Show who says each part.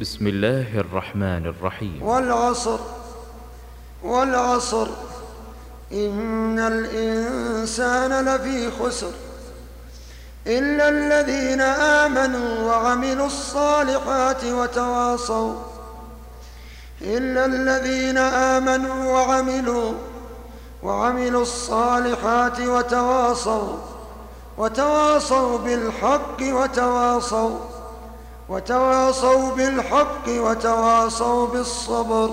Speaker 1: بسم الله الرحمن الرحيم.
Speaker 2: والعصر والعصر إن الإنسان لفي خسر. إلا الذين آمنوا وعملوا الصالحات وتواصوا. إلا الذين آمنوا وعملوا وعملوا الصالحات وتواصوا. وتواصوا بالحق وتواصوا. وتواصوا بالحق وتواصوا بالصبر.